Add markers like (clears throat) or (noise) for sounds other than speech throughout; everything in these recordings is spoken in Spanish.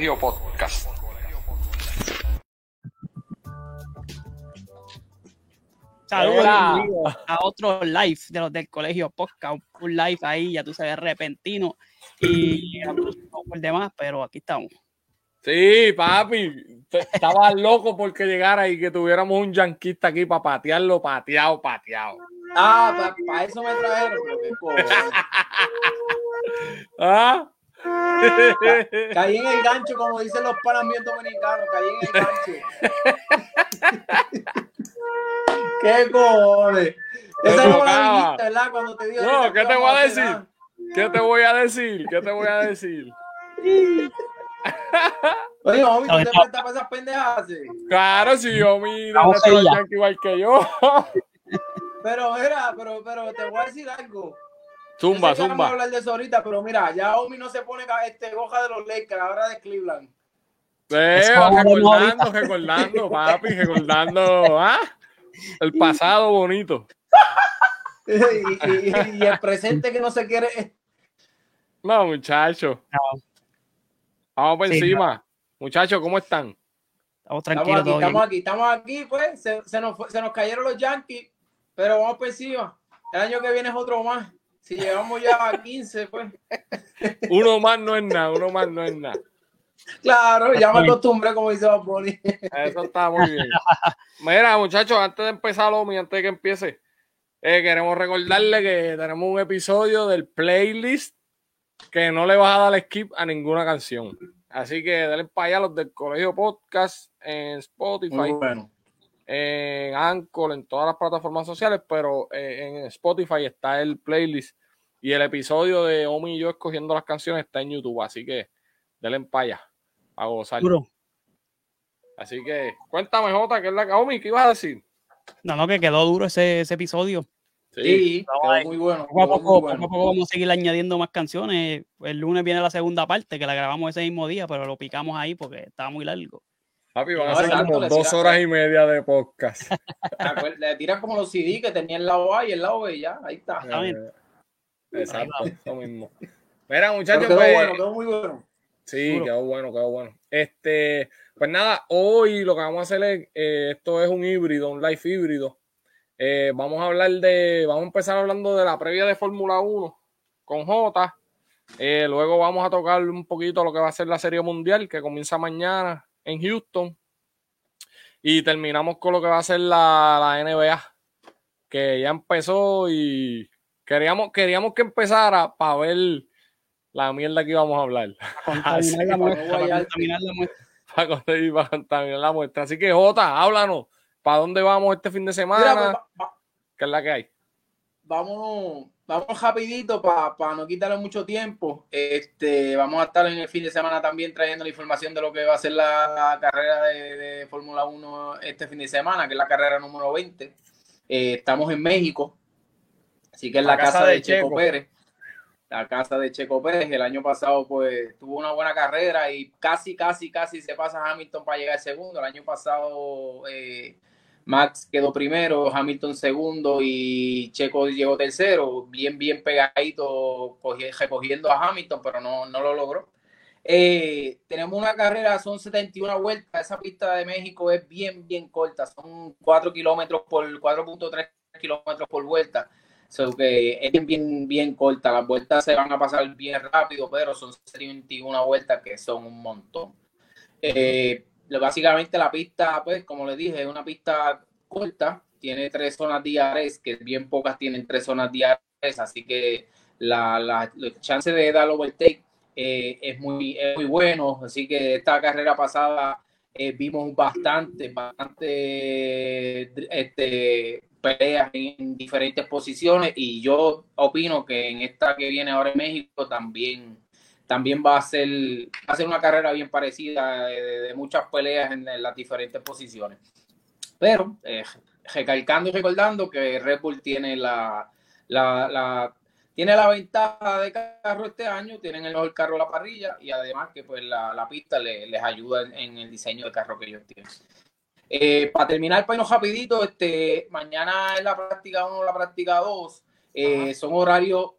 Colegio Podcast. Saludos a otro live de los del colegio podcast, un live ahí, ya tú sabes, repentino y por demás, pero aquí estamos. Sí, papi. Estaba (laughs) loco porque llegara y que tuviéramos un yanquista aquí para patearlo, pateado, pateado. Ah, para eso me trajeron. (laughs) ¿Ah? Caí en el gancho, como dicen los panas míos dominicanos. Caí en el gancho. (laughs) ¿Qué cojones? Esa no la dijiste, ¿verdad? Cuando te dio. No, ¿qué que te voy a decir? ¿Qué te voy a decir? ¿Qué te voy a decir? (laughs) Oye, homie, ¿tú No, te no. prestas para esas pendejas? sí? Claro, si yo yankee igual que yo. Pero, mira, pero, pero te voy a decir algo. Zumba, Yo sé que vamos a zumba. hablar de eso ahorita, pero mira, ya Omi no se pone este goja de los Lakers, ahora de Cleveland. Eh, recordando, recordando, papi, recordando, ¿ah? El pasado bonito. (laughs) y, y- y el presente que no se quiere. No, muchachos. No. Vamos por Sí, encima. Muchachos, ¿cómo están? Estamos Estamos tranquilos aquí, todo bien. estamos aquí, estamos aquí, pues. Se, se nos, fue- se nos cayeron los Yankees, pero vamos por encima. El año que viene es otro más. Si llegamos ya a 15, pues. Uno más no es nada, uno más no es nada. Claro, ya me acostumbré, como dice Bob Bunny. Eso está muy bien. Mira, muchachos, antes de empezar, Lomi, antes de que empiece, eh, queremos recordarle que tenemos un episodio del playlist que no le vas a dar skip a ninguna canción. Así que denle para allá los del Colegio Podcast en Spotify, Muy bueno. En Anchor, en todas las plataformas sociales, pero eh, en Spotify está el playlist y el episodio de Omi y yo escogiendo las canciones está en YouTube. Así que denle para allá a gozar. Duro. Así que cuéntame, Jota, ¿qué es la que Omi? ¿Qué ibas a decir? No, no, que quedó duro ese, ese episodio. Sí, quedó ahí. muy bueno. Poco a bueno. poco vamos a seguir añadiendo más canciones. El lunes viene la segunda parte, que la grabamos ese mismo día, pero lo picamos ahí porque estaba muy largo. Papi, van a ser como dos horas y media de podcast. (laughs) ¿Te acuerdas? Le tiras como los CD que tenía el lado A y el lado B, ya. Ahí está. Eh, Exacto, eso mismo. Mira, muchachos, quedó pues, bueno, quedó muy bueno. sí, quedó bueno, quedó bueno. Este, pues nada, hoy lo que vamos a hacer es, eh, esto es un híbrido, un live híbrido. Eh, vamos a hablar de, vamos a empezar hablando de la previa de Fórmula 1 con J. Eh, luego vamos a tocar un poquito lo que va a ser la Serie Mundial, que comienza mañana en Houston. Y terminamos con lo que va a ser la, la NBA, que ya empezó y queríamos, queríamos que empezara para ver la mierda que íbamos a hablar. (laughs) Así para contaminar la muestra. para conseguir, para contaminar la muestra. Así que, Jota, háblanos. ¿Para dónde vamos este fin de semana? Mira, pues, va- va- ¿Qué es la que hay? vamos, vamos rapidito para no quitarle mucho tiempo. Este, vamos a estar en el fin de semana también trayendo la información de lo que va a ser la, la carrera de, de Fórmula 1 este fin de semana, que es la carrera número 20. Eh, estamos en México, así que es la, casa, de, Checo. Checo. Pérez. La casa de Checo Pérez, el año pasado pues tuvo una buena carrera y casi, casi, casi se pasa a Hamilton para llegar segundo. El año pasado eh, Max quedó primero, Hamilton segundo y Checo llegó tercero, bien, bien pegadito, cogi- recogiendo a Hamilton, pero no, no lo logró. Eh, tenemos una carrera, son 71 vueltas, esa pista de México es bien, bien corta, son 4 kilómetros por 4.3 kilómetros por vuelta. So que es bien, bien, bien corta. Las vueltas se van a pasar bien rápido, pero son 71 vueltas que son un montón. Eh, básicamente la pista, pues, como les dije, es una pista corta, tiene tres zonas diares, que bien pocas tienen tres zonas diares, así que la, chance de dar overtake eh, es, muy, es muy bueno. Así que esta carrera pasada eh, vimos bastante, bastante este, peleas en diferentes posiciones y yo opino que en esta que viene ahora en México también también va a ser, va a ser una carrera bien parecida de, de- muchas peleas en, en las diferentes posiciones. Pero eh, recalcando y recordando que Red Bull tiene la, la, la- tiene la ventaja de carro este año, tienen el mejor carro de la parrilla y además que pues la, la pista le- les ayuda en, en el diseño de carro que ellos tienen. Eh, para terminar, para irnos rapidito, este, mañana es la práctica 1, la práctica 2. Eh, son horarios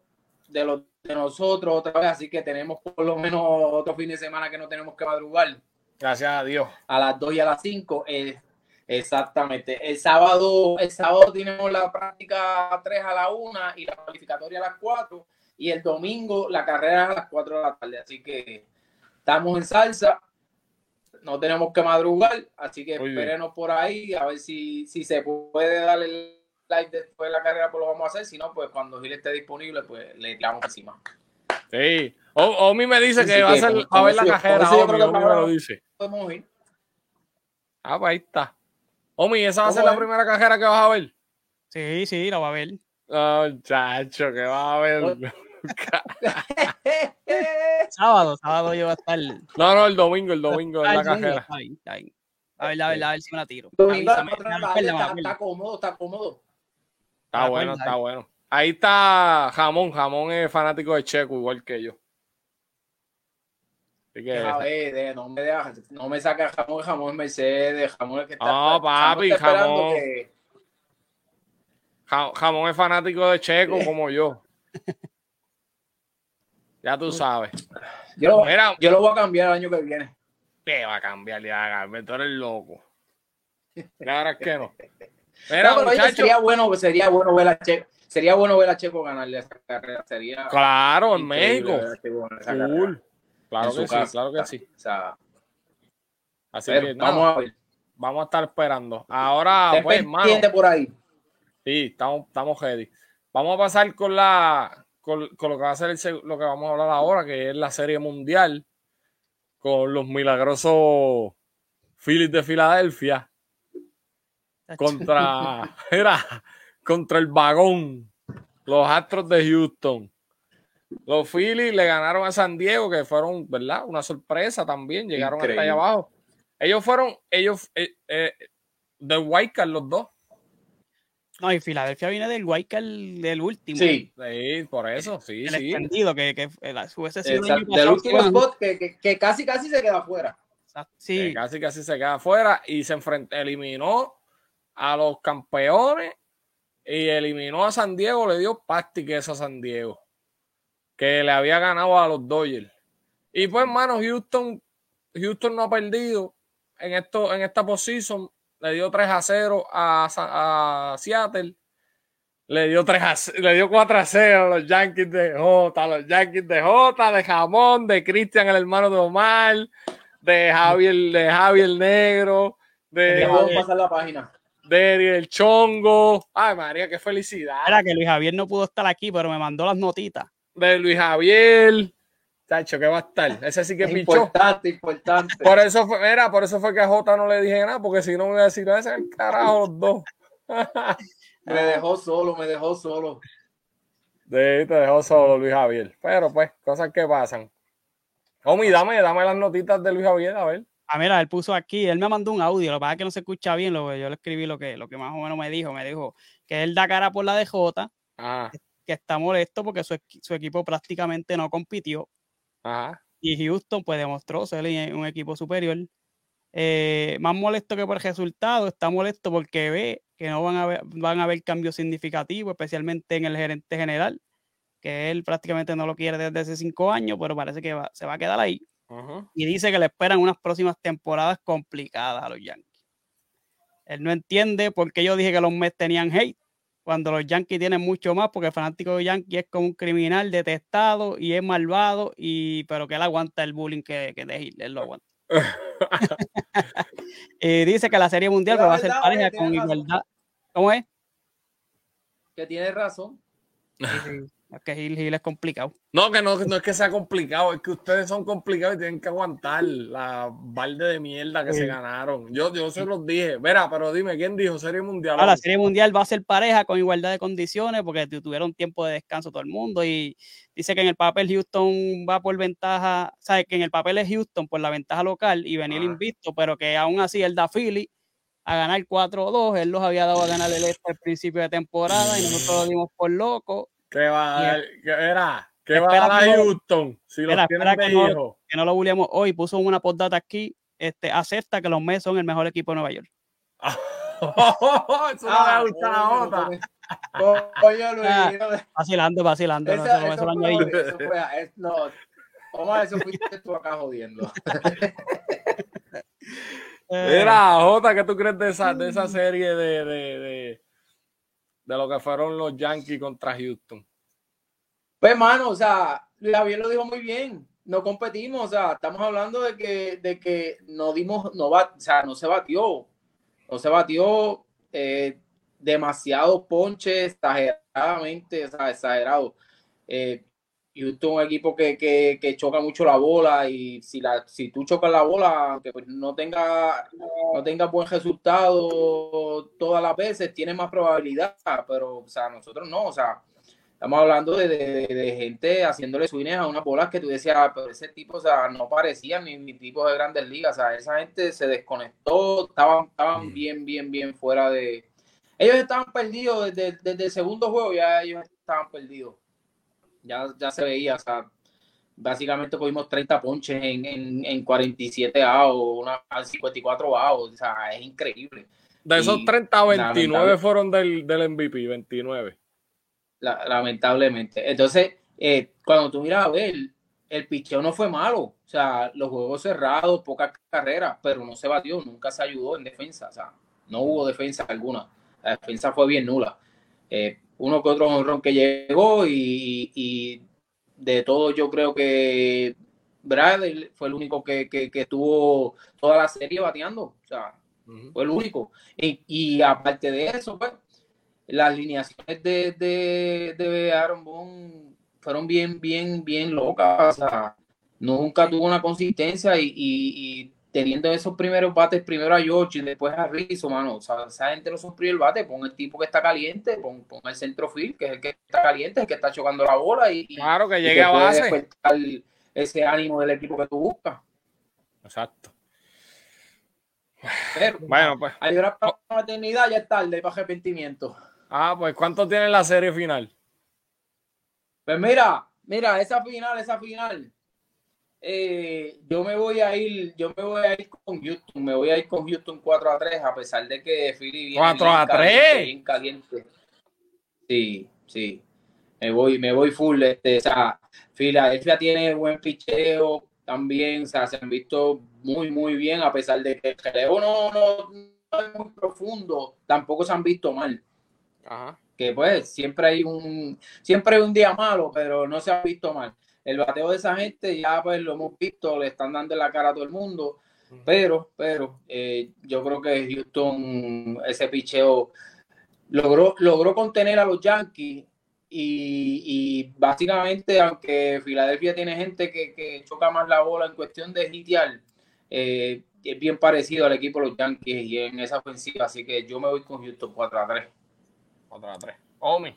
de los de nosotros otra vez, así que tenemos por lo menos otro fin de semana que no tenemos que madrugar. Gracias a Dios. A las 2 y a las 5. Eh, exactamente. El sábado, el sábado tenemos la práctica 3 a la 1 y la cualificatoria a las 4. Y el domingo la carrera a las 4 de la tarde. Así que estamos en salsa. No tenemos que madrugar. Así que espérenos por ahí a ver si, si se puede dar el live después de la carrera, pues lo vamos a hacer. Si no, pues cuando Gil esté disponible, pues le tiramos encima. Sí. O, Omi me dice que, va a, ser, a ver la cajera. Omi, Omi me lo dice. Podemos ir. Ah, pues ahí está. Omi, ¿esa va a ser la primera cajera que vas a ver? Sí, sí, la va a ver. Oh, chacho, que va a ver. (laughs) sábado, sábado yo voy a estar. No, no, el domingo, el domingo en la cajera. Está bien. A ver, a ver, a ver si me la tiro. está, cómodo, está cómodo. Está bueno, está bueno. Ahí está Jamón. Jamón es fanático de Checo, igual que yo. Así que... A ver, no me, deja, no me saca jamón, jamón Mercedes, jamón es que está. No, papi, jamón. Que... Jamón es fanático de Checo (laughs) como yo. ya tú sabes. Yo, yo lo voy a cambiar el año que viene. ¿Qué va a cambiar? Ya, tú eres loco. Claro es que no. (laughs) Mira, no, sería bueno, sería bueno ver a Checo, sería bueno ver a Checo ganarle esa carrera. Sería claro, en México. Claro que sí, claro que sí. Así que vamos a ver. Vamos a estar esperando. Ahora, pues, mano, por ahí. Sí, estamos, estamos ready. Vamos a pasar con la con, lo que va a ser lo que vamos a hablar ahora, que es la serie mundial con los milagrosos Phillies de Filadelfia contra, (laughs) era, contra el vagón, los Astros de Houston. Los Phillies le ganaron a San Diego, que fueron, ¿verdad? Una sorpresa también, llegaron hasta allá abajo. Ellos fueron, ellos, eh, eh, de White los dos. No, y Filadelfia viene del White del último. Sí. sí, por eso, sí, el sí. Extendido, que, que hubiese sido del último spot que, que, casi, casi se queda afuera. Sí. casi, casi se queda afuera y se enfrentó, eliminó a los campeones y eliminó a San Diego, le dio pastique a San Diego, que le había ganado a los Dodgers. Y pues, hermano, Houston, Houston no ha perdido en, esto, en esta posición le dio 3 a 0 a, Seattle. Le dio, 3 a, le dio 4 a 0 a los Yankees de J, los Yankees de J, de Jamón, de Cristian, el hermano de Omar, de Javier, de Javier Negro, de. pasar la página. De el Chongo. Ay, María, qué felicidad. Era que Luis Javier no pudo estar aquí, pero me mandó las notitas. De Luis Javier. Tacho, ¿qué va a estar? Ese sí que es Importante, importante. Por eso fue, era, por eso fue que a Jota no le dije nada, porque si no me iba a decir, ese es el carajo los dos. (laughs) me dejó solo, me dejó solo. Sí, te dejó solo Luis Javier. Pero pues, cosas que pasan. Omi, dame, dame las notitas de Luis Javier, a ver. Ah, mira, él puso aquí, él me mandó un audio, lo que pasa es que no se escucha bien, lo que yo le escribí lo que, lo que más o menos me dijo, me dijo que él da cara por la DJ, ah. que, está molesto porque su, su equipo prácticamente no compitió y Houston pues demostró ser un equipo superior. Eh, más molesto que por el resultado, está molesto porque ve que no van a, ver, van a haber cambios significativos, especialmente en el gerente general, que él prácticamente no lo quiere desde hace cinco años, pero parece que se va a quedar ahí. Y dice que le esperan unas próximas temporadas complicadas a los Yankees. Él no entiende por qué yo dije que los Mets tenían hate cuando los Yankees tienen mucho más, porque el fanático de Yankees es como un criminal detestado y es malvado, y, pero que él aguanta el bullying que, que de él lo aguanta. y (laughs) dice que la Serie Mundial va a ser pareja con igualdad. ¿Cómo es? Que tiene razón. Es que Gil, Gil es complicado. No, que no, no es que sea complicado, es que ustedes son complicados y tienen que aguantar la balde de mierda que se ganaron. Yo, yo se los dije. Verá, pero dime, ¿quién dijo Serie Mundial? la Serie Mundial va a ser pareja con igualdad de condiciones porque tuvieron tiempo de descanso todo el mundo y dice que en el papel Houston va por ventaja, sabe que en el papel es Houston por la ventaja local y venir invicto, pero que aún así él da Philly a ganar 4-2, él los había dado a ganar el este al principio de temporada y nosotros lo dimos por loco ¿Qué va a dar? ¿Qué era? ¿Qué va a dar Houston? Si los espera que, no, que no lo bulliamos hoy. Puso una postdata aquí. Este, acepta que los Mets son el mejor equipo de Nueva York. (laughs) eso (laughs) no me ah, gusta la otra. Coño, Luis. Ah, vacilando, vacilando. no, eso, eso, fue, eso fue, no, ¿Cómo eso fuiste tú acá jodiendo? (laughs) Mira, Jota, ¿qué tú crees de esa, de esa serie de, de, de, de lo que fueron los Yankees contra Houston? Pues, mano, o sea, Javier lo dijo muy bien. No competimos, o sea, estamos hablando de que, de que no dimos, no va, o sea, no se batió. No se batió eh, demasiado ponche, exageradamente, o sea, exagerado. Eh, Houston es un equipo que, que, que, choca mucho la bola y si, la, si tú chocas la bola, aunque pues no tenga, no tenga buen resultado todas las veces, tiene más probabilidad, pero o sea, nosotros no, o sea, estamos hablando de, de, de gente haciéndole swings a unas bolas que tú decías, ah, pero ese tipo, o sea, no parecía ni, ni tipo de grandes ligas, o sea, esa gente se desconectó, estaban, estaban bien, bien, bien fuera de... Ellos estaban perdidos desde, desde el segundo juego, ya ellos estaban perdidos ya, ya se veía, o sea, básicamente cogimos 30 ponches en, en, en 47 A o una, 54 A, o sea, es increíble. De esos 30 29 fueron del, del MVP, 29. lamentablemente. Entonces, eh, cuando tú miras a ver, el picheo no fue malo. O sea, los juegos cerrados, pocas carreras, pero no se batió, nunca se ayudó en defensa. O sea, no hubo defensa alguna. La defensa fue bien nula. Eh, uno que otro honrón que llegó y, de todo yo creo que Brad fue el único que, que, estuvo toda la serie bateando, o sea, fue el único. Y, aparte de eso, pues, las alineaciones de, de, de Aaron Boone fueron bien, bien, bien locas, o sea, nunca tuvo una consistencia y teniendo esos primeros bates, primero a George y después a Rizzo, mano, o sea, esa gente no sufrió el bate, pon el tipo que está caliente, pon, pon el centrofield, que es el que está caliente, el que está chocando la bola y, claro que llegue a base. ese ánimo del equipo que tú buscas. Exacto. Pero, bueno, pues. Hay una maternidad, ya es tarde para arrepentimiento. Ah, pues ¿cuánto tiene la serie final? Pues mira, mira, esa final, esa final eh, yo me voy a ir, yo me voy a ir con Houston, me voy a ir con Houston 4 a 3, a pesar de que Philly viene 4 a 3 bien caliente. Sí, sí. Me voy, me voy full. Este, o sea, Filadelfia tiene buen picheo también, o sea, se han visto muy, muy bien, a pesar de que el relevo no, no, no es muy profundo, tampoco se han visto mal. Ajá. Que pues siempre hay un, siempre hay un día malo, pero no se ha visto mal el bateo de esa gente ya pues lo hemos visto, le están dando la cara a todo el mundo, pero, pero eh, yo creo que Houston, ese picheo, logró, logró contener a los Yankees y, básicamente, aunque Filadelfia tiene gente que, choca más la bola en cuestión de hitear, eh, es bien parecido al equipo de los Yankees y en esa ofensiva, así que yo me voy con Houston 4 a 3. 4 a 3. Omi.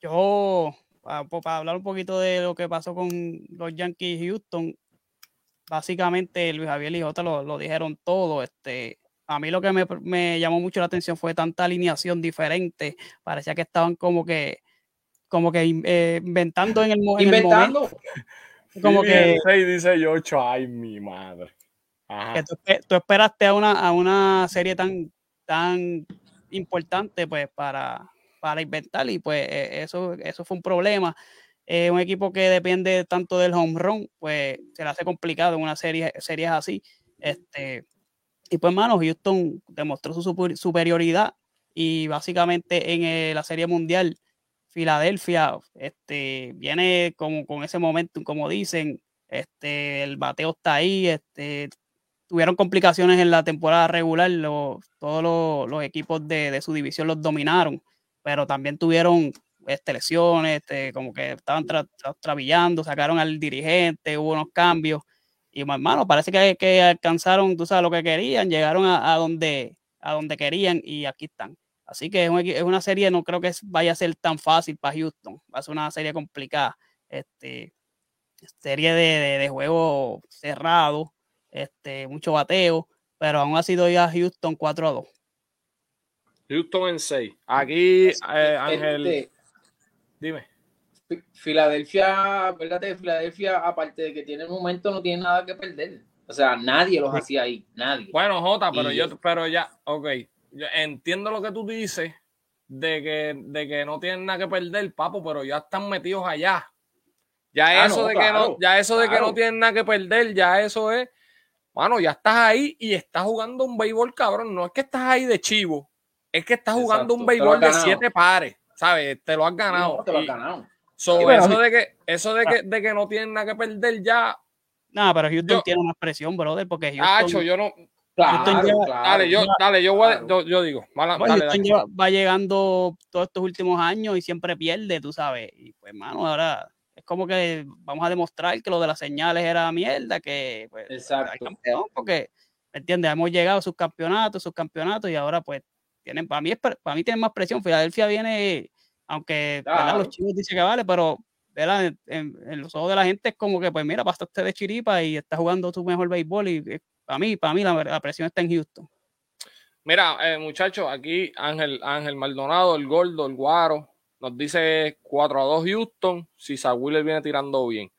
Yo para, hablar un poquito de lo que pasó con los Yankees Houston, básicamente Luis Javier y Jota lo, dijeron todo. Este, a mí lo que me, llamó mucho la atención fue tanta alineación diferente. Parecía que estaban como que como que eh, inventando en el, inventando. Como que dice Yocho, ay mi madre. Que tú, esperaste a una, a una serie tan, tan importante pues para, para inventar y pues e, eso, eso fue un problema. Eh, un equipo que depende tanto del home run, pues se le hace complicado en una serie series así. Este, y pues, mano, Houston demostró su superioridad y básicamente en eh, la serie mundial, Filadelfia este, viene como con ese momento, como dicen, este, el bateo está ahí, este, tuvieron complicaciones en la temporada regular, todos los, equipos de, su división los dominaron pero también tuvieron este, lesiones, este, como que estaban trabillando, sacaron al dirigente, hubo unos cambios. Y hermano, parece que, que alcanzaron, tú sabes, lo que querían, llegaron a, donde, a donde querían y aquí están. Así que es, una serie, no creo que vaya a ser tan fácil para Houston. Va a ser una serie complicada. Este, serie de, de, juego cerrado, este, mucho bateo, pero aún así doy a Houston 4 a 2. Houston en 6. Aquí, eh, Ángel. Este, dime. Filadelfia, verdad Filadelfia, aparte de que tiene el momento, no tiene nada que perder. O sea, nadie los hacía ahí, nadie. Bueno, Jota, pero yo, pero ya, ok. entiendo lo que tú dices de que, de que no tienen nada que perder, papo, pero ya están metidos allá. Ya ah, eso de que no, ya eso de que no tienen nada que perder, ya eso es, bueno, ya estás ahí y estás jugando un béisbol, cabrón. No es que estás ahí de chivo, es que estás jugando un béisbol de siete pares, ¿sabes? Te lo has ganado. te lo has ganado. eso de que, eso de que, de que no tienen nada que perder ya. No, pero Houston tiene una presión, brother, porque Houston. yo no. Dale, yo, dale, yo, voy, yo, digo. va llegando todos estos últimos años y siempre pierde, tú sabes. Y pues, hermano, ahora es como que vamos a demostrar que lo de las señales era mierda, que pues, Exacto. campeón, porque, ¿me entiendes? Hemos llegado a sus campeonatos, sus campeonatos y ahora pues tienen, para mí, es, para mí tienen más presión. Filadelfia viene, aunque los chicos dicen que vale, pero en, en, los ojos de la gente es como que, pues mira, pasaste de chiripa y está jugando tu mejor béisbol y eh, para mí, para mí la, presión está en Houston. Mira, eh, muchachos, aquí Ángel, Ángel Maldonado, el gordo, el guaro, nos dice 4 a 2 Houston, si Wheeler viene tirando bien.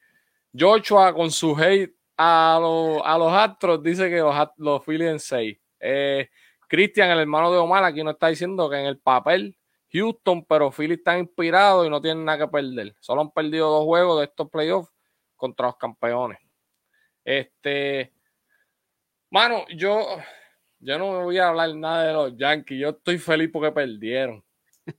Joshua con su hate a, a los Astros dice que los, los Phillies en 6. Eh, Cristian, el hermano de Omar, aquí nos está diciendo que en el papel Houston, pero Philly está inspirado y no tienen nada que perder. Solo han perdido dos juegos de estos playoffs contra los campeones. Este, mano, yo, yo no voy a hablar nada de los Yankees. Yo estoy feliz porque perdieron.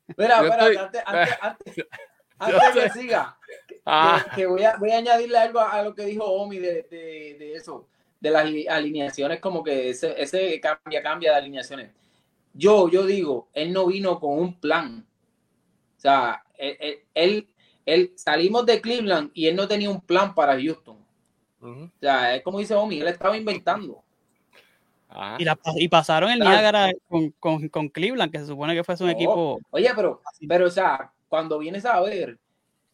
Espera, espera, antes, antes, (laughs) antes, que siga, ah. que, voy, a, voy, a, añadirle algo a, lo que dijo Omi de, de, de, eso, de las alineaciones, como que ese, ese cambia, cambia de alineaciones. Yo, yo digo, él no vino con un plan. O sea, él, él, salimos de Cleveland y él no tenía un plan para Houston. O sea, es como dice Omi, él estaba inventando. Ah. Y, pasaron el Niagara con, con, Cleveland, que se supone que fue un equipo. Oye, pero, pero, o sea, cuando vienes a ver,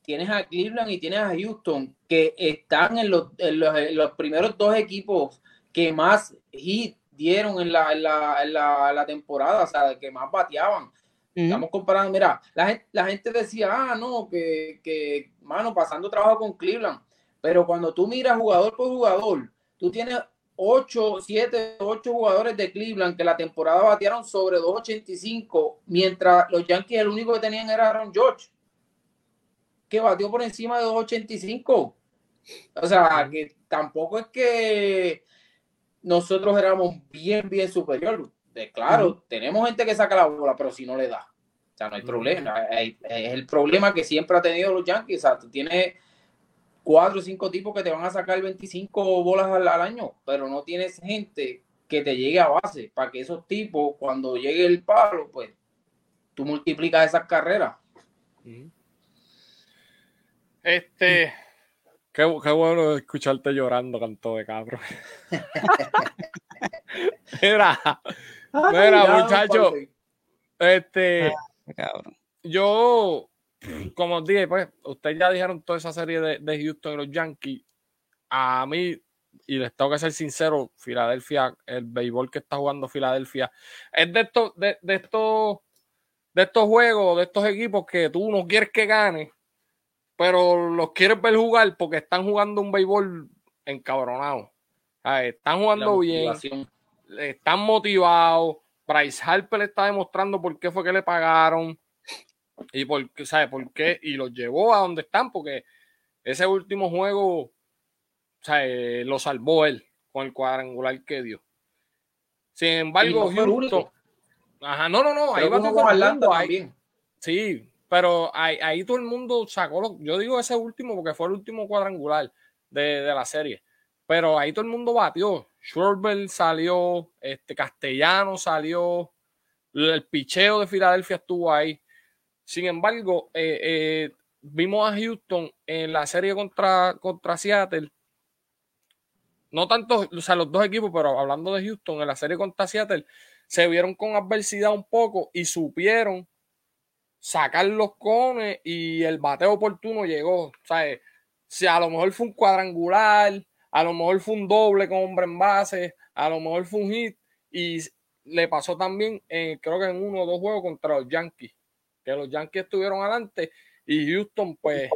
tienes a Cleveland y tienes a Houston, que están en los, en los, primeros dos equipos que más hit dieron en la, en la, la, temporada, o sea, que más bateaban. Estamos comparando, mira, la gente, la gente decía, ah, no, que, que, mano, pasando trabajo con Cleveland. Pero cuando tú miras jugador por jugador, tú tienes 8, 7, 8 jugadores de Cleveland que la temporada batearon sobre 2.85, mientras los Yankees el único que tenían era Aaron George, que batió por encima de 2.85. O sea, que tampoco es que nosotros éramos bien, bien superior. De, claro, tenemos gente que saca la bola, pero si no le da. O sea, no hay problema. Es el problema que siempre ha tenido los Yankees. O sea, tú tienes cuatro o cinco tipos que te van a sacar 25 bolas al, año, pero no tienes gente que te llegue a base para que esos tipos, cuando llegue el palo, pues tú multiplicas esas carreras. Este, qué, bueno escucharte llorando, canto de cabrón. (laughs) mira, mira, muchacho. Este, yo como os dije, pues, ustedes ya dijeron toda esa serie de, Houston y los Yankees. A mí, y les tengo que ser sincero, Filadelfia, el béisbol que está jugando Filadelfia, es de estos, de, estos, de estos juegos, de estos equipos que tú no quieres que gane, pero los quieres ver jugar porque están jugando un béisbol encabronado. Están jugando bien, están motivados. Bryce Harper le está demostrando por qué fue que le pagaron. Y por, ¿sabe por qué? Y los llevó a donde están, porque ese último juego ¿sabe? lo salvó él con el cuadrangular que dio. Sin embargo, Houston. Ajá, no, no, no. ahí va el mundo. Ahí, sí, pero ahí, todo el mundo sacó. yo digo ese último porque fue el último cuadrangular de, de la serie. Pero ahí todo el mundo batió. Schwarber salió, este Castellano salió, el picheo de Filadelfia estuvo ahí. Sin embargo, eh, eh, vimos a Houston en la serie contra, contra Seattle. No tanto, o sea, los dos equipos, pero hablando de Houston, en la serie contra Seattle, se vieron con adversidad un poco y supieron sacar los cones y el bateo oportuno llegó. O sea, si a lo mejor fue un cuadrangular, a lo mejor fue un doble con hombre en base, a lo mejor fue un hit y le pasó también, creo que en uno o dos juegos contra los Yankees que los Yankees estuvieron adelante y Houston, pues,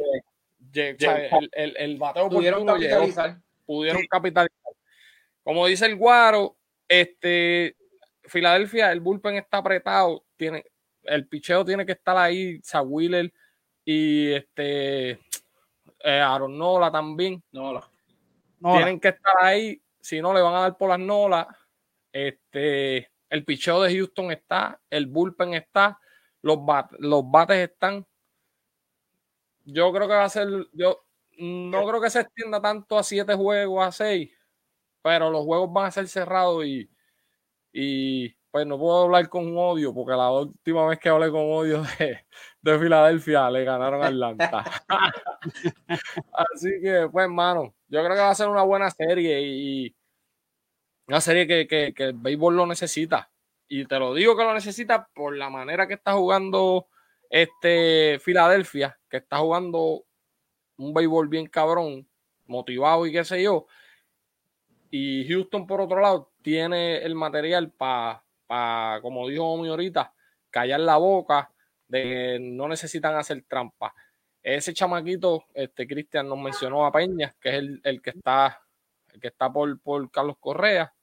el, el, bateo pudieron capitalizar. pudieron capitalizar. Como dice el Guaro, este, Filadelfia, el bullpen está apretado, tiene, el picheo tiene que estar ahí, Wheeler y este eh, Aaron Nola también. Nola. Tienen que estar ahí, si no le van a dar por las Nolas. Este, el picheo de Houston está, el bullpen está, los, los bates están. Yo creo que va a ser, yo no creo que se extienda tanto a siete juegos, a seis, pero los juegos van a ser cerrados y, y pues no puedo hablar con odio, porque la última vez que hablé con odio de, de Filadelfia le ganaron a Atlanta. (laughs) Así que, pues, hermano, yo creo que va a ser una buena serie y una serie que, que, el béisbol lo necesita. Y te lo digo que lo necesita por la manera que está jugando este Filadelfia, que está jugando un béisbol bien cabrón, motivado y qué sé yo. Y Houston, por otro lado, tiene el material para, como dijo Omi ahorita, callar la boca de que no necesitan hacer trampa. Ese chamaquito, este Cristian nos mencionó a Peña, que es el, el que está, el que está por, por Carlos Correa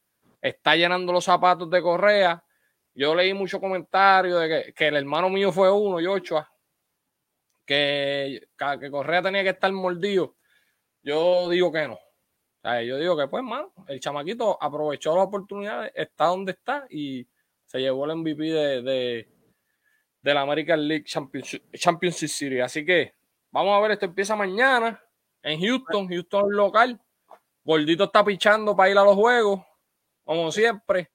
está llenando los zapatos de Correa. Yo leí muchos comentarios de que, el hermano mío fue uno, y ocho, que, que Correa tenía que estar mordido. Yo digo que no. yo digo que, pues, mano, el chamaquito aprovechó la oportunidad, está donde está y se llevó el MVP de, de, la American League Championship, Championship Series. Así que vamos a ver, esto empieza mañana en Houston, Houston local. Gordito está pichando para ir a los juegos como siempre.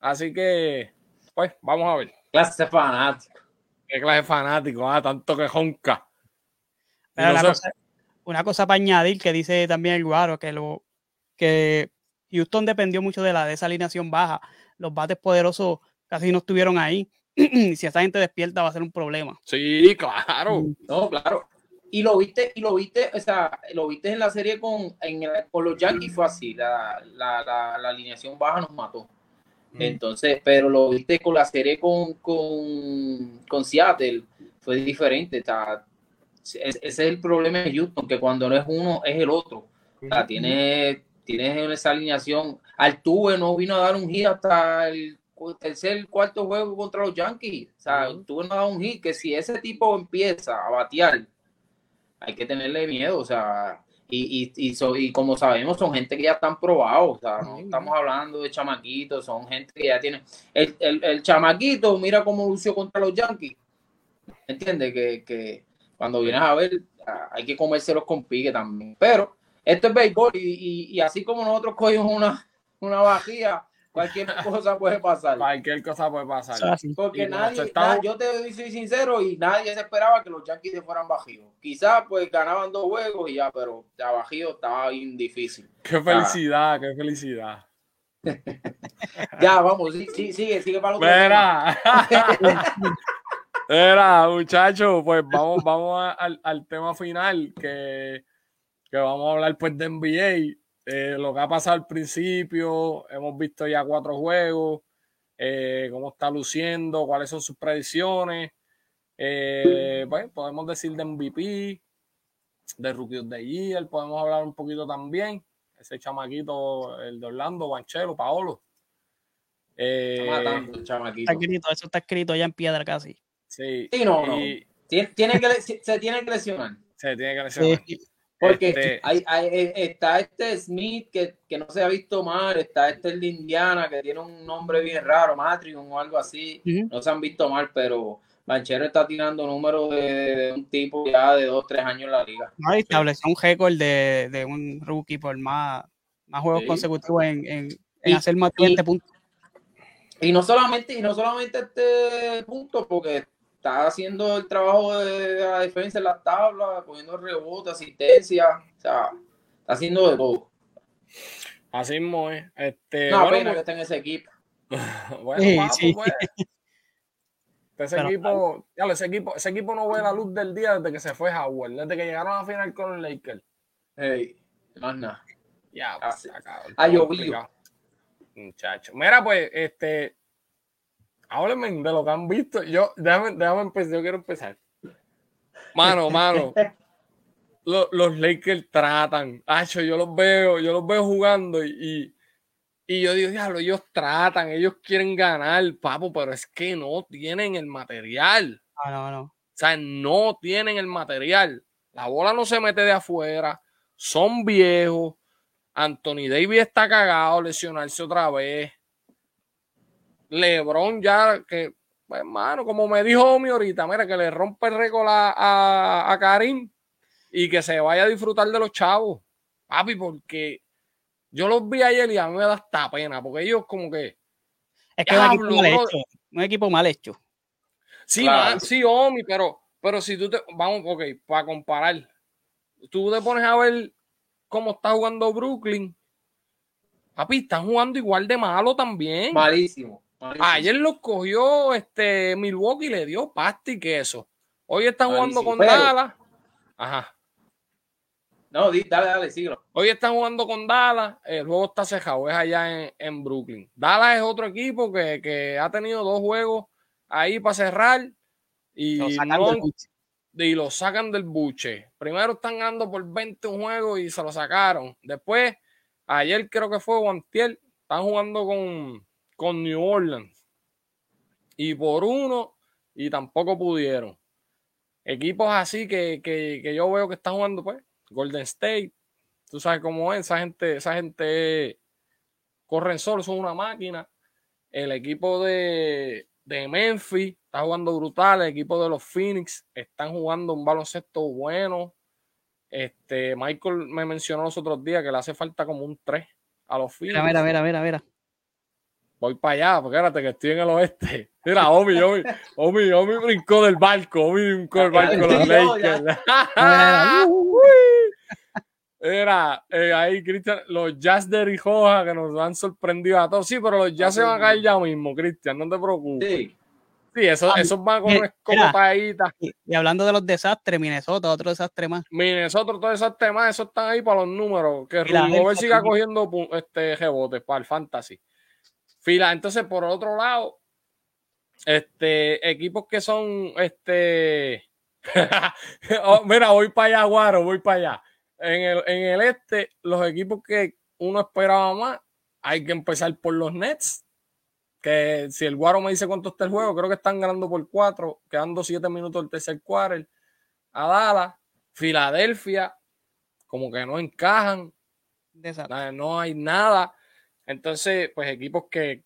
Así que, pues, vamos a ver. Clase fanático. Qué clase fanático, ah, tanto que jonca. una, cosa, para añadir que dice también el Guaro, que lo que Houston dependió mucho de la de esa alineación baja. Los bates poderosos casi no estuvieron ahí. (clears throat) si esa gente despierta va a ser un problema. Sí, claro. No, claro y lo viste, y lo viste, o sea, lo viste en la serie con, en con los Yankees fue así, la, la, la, alineación baja nos mató. Entonces, pero lo viste con la serie con, con, con Seattle, fue diferente. O sea, ese es el problema de Houston, que cuando no es uno, es el otro. O sea, tienes, esa alineación. Altuve no vino a dar un hit hasta el tercer, cuarto juego contra los Yankees. O sea, Altuve no ha dado un hit, que si ese tipo empieza a batear hay que tenerle miedo, o sea, y, y, y, como sabemos, son gente que ya están probados, o sea, no estamos hablando de chamaquitos, son gente que ya tiene. El, el, chamaquito, mira cómo lució contra los Yankees. ¿Entiendes? Que, que cuando vienes a ver, hay que comérselos con pique también. Pero esto es béisbol y, y, así como nosotros cogimos una, una vajilla cualquier (laughs) cosa puede pasar. Cualquier cosa puede pasar. Porque nadie, yo te soy sincero y nadie se esperaba que los Yankees se fueran bajios. Quizás pues ganaban dos juegos y ya, pero ya bajío estaba bien difícil. Qué felicidad, qué felicidad. (laughs) ya, vamos, sí, sigue, sigue para otro Mira. (laughs) Mira, muchachos, pues vamos, vamos al, al tema final que, que vamos a hablar pues de NBA eh, lo que ha pasado al principio, hemos visto ya cuatro juegos, eh, cómo está luciendo, cuáles son sus predicciones. Eh, bueno, podemos decir de MVP, de Rookie of the Year, podemos hablar un poquito también. Ese chamaquito, el de Orlando, Banchero, Paolo. está chamaquito. escrito, eso está escrito ya en piedra casi. Sí. no, Tiene, que, se tiene que lesionar. Se tiene que lesionar. Porque este hay, hay, está este Smith que, que, no se ha visto mal, está este el de Indiana que tiene un nombre bien raro, Matrion o algo así, no se han visto mal, pero Banchero está tirando números de, un tipo ya de dos, tres años en la liga. No, estableció un récord de, de, un rookie por más, más juegos consecutivos en, en, en hacer más de 20 puntos. Y no solamente, y no solamente este punto, porque está haciendo el trabajo de la defensa en la tabla, poniendo rebote, asistencia, o sea, está haciendo de todo. Así mismo es. Este, no, bueno, pena pues que esté en ese equipo. (laughs) bueno, sí, pues. Ese equipo, ya, ese equipo, ese equipo no ve la luz del día desde que se fue Howard, desde que llegaron a la final con el Lakers. Hey, más nada. Ya, pues, ha llovido. Muchacho. Mira, pues, este, háblenme de lo que han visto. Yo, déjame, déjame empezar, yo quiero empezar. Mano, mano. los, los Lakers tratan. Yo los veo, yo los veo jugando y, Y yo digo, diablo, ellos tratan, ellos quieren ganar, papo, pero es que no tienen el material. Ah, no, no. O sea, no tienen el material. La bola no se mete de afuera, son viejos. Anthony Davis está cagado, lesionarse otra vez. LeBron ya, que, pues, hermano, como me dijo Omi ahorita, mira, que le rompe el récord a, a Karim y que se vaya a disfrutar de los chavos. Papi, porque yo los vi ayer y a mí me da hasta pena, porque ellos como que... Es que es un equipo mal hecho. Un equipo mal hecho. Sí, sí, Omi, pero, pero si tú te... Vamos, ok, para comparar. Tú te pones a ver cómo está jugando Brooklyn. Papi, están jugando igual de malo también. Malísimo. Ayer los cogió este Milwaukee y le dio pasta y queso. Hoy están jugando con Dallas. Ajá. No, dale, dale, síguelo. Hoy están jugando con Dallas, el juego está cejado, es allá en, Brooklyn. Dallas es otro equipo que, ha tenido dos juegos ahí para cerrar y lo sacan, del buche. Primero están ganando por 20 un juego y se lo sacaron. Después, ayer creo que fue Guantiel, están jugando con, con New Orleans. Y por uno, y tampoco pudieron. Equipos así que, que yo veo que están jugando, pues, Golden State, tú sabes cómo es, esa gente, esa gente corren solo, son una máquina. El equipo de, de Memphis está jugando brutal, el equipo de los Phoenix están jugando un baloncesto bueno. Este, Michael me mencionó los otros días que le hace falta como un 3 a los Phoenix. Mira, mira, mira, mira. Voy para allá, porque espérate que estoy en el oeste. (laughs) Mira, Omi, Omi, Omi, Omi brincó del barco, Omi brincó del barco los Lakers. Era (laughs) eh, ahí, Cristian, los Jazz de Rijoja que nos han sorprendido a todos. Sí, pero los Jazz se van a caer ya mismo, Cristian, no te preocupes. Sí. Sí, esos, ah, esos van con escopaditas. Y, y hablando de los desastres, Minnesota, otro desastre más. Minnesota, otro desastre más, esos están ahí para los números. Que Rugover siga cogiendo este rebotes para el fantasy. Fila, entonces por otro lado, este, equipos que son, este, (laughs) oh, mira, voy para allá, Guaro, voy para allá en el, este, los equipos que uno esperaba más, hay que empezar por los Nets. Que si el Guaro me dice cuánto está el juego, creo que están ganando por cuatro, quedando siete minutos del tercer quarter. A Dallas, Filadelfia, como que no encajan. No hay nada. Entonces, pues equipos que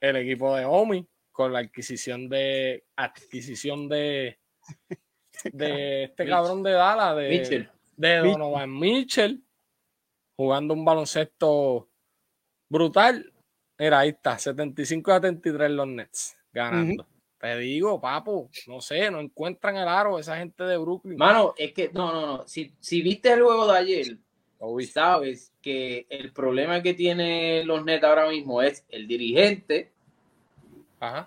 el equipo de Omi, con la adquisición de adquisición de de este cabrón de Dallas, de de Donovan Mitchell jugando un baloncesto brutal. Mira, ahí está, 75 a 73 los Nets ganando. Te digo, papo, no sé, no encuentran el aro esa gente de Brooklyn. Mano, es que, no, no, no. Si, viste el juego de ayer, sabes que el problema que tiene los Nets ahora mismo es el dirigente.